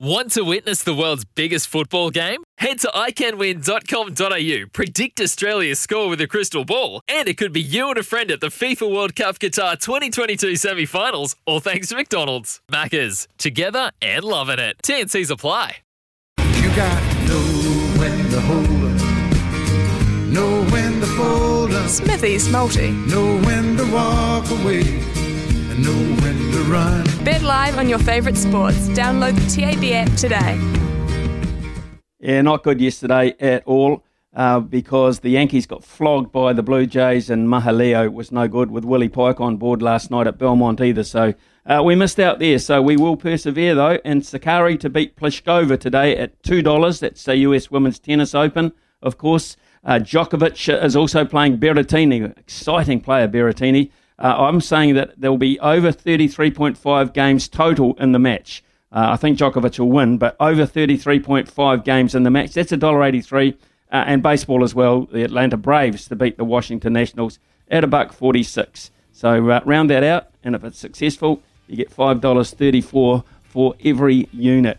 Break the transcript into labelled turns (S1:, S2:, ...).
S1: Want to witness the world's biggest football game? Head to iCanWin.com.au, predict Australia's score with a crystal ball, and it could be you and a friend at the FIFA World Cup Qatar 2022 semi finals, all thanks to McDonald's. Maccas, together and loving it. TNC's apply.
S2: You got to know when to hold up, know when to fold up,
S3: Smithy's Multi.
S2: know when to walk away, and know when to run.
S3: Bet live on your favourite sports. Download the TAB app today.
S4: Yeah, not good yesterday at all uh, because the Yankees got flogged by the Blue Jays and Mahaleo was no good with Willie Pike on board last night at Belmont either. So uh, we missed out there. So we will persevere though. And Sakkari to beat Pliskova today at $2. That's the US Women's Tennis Open, of course. Uh, Djokovic is also playing Berrettini. Exciting player, Berrettini. Uh, I'm saying that there will be over 33.5 games total in the match. Uh, I think Djokovic will win, but over 33.5 games in the match. That's $1.83. Uh, and baseball as well, the Atlanta Braves to beat the Washington Nationals at a buck 46. So uh, round that out, and if it's successful, you get $5.34 for every unit.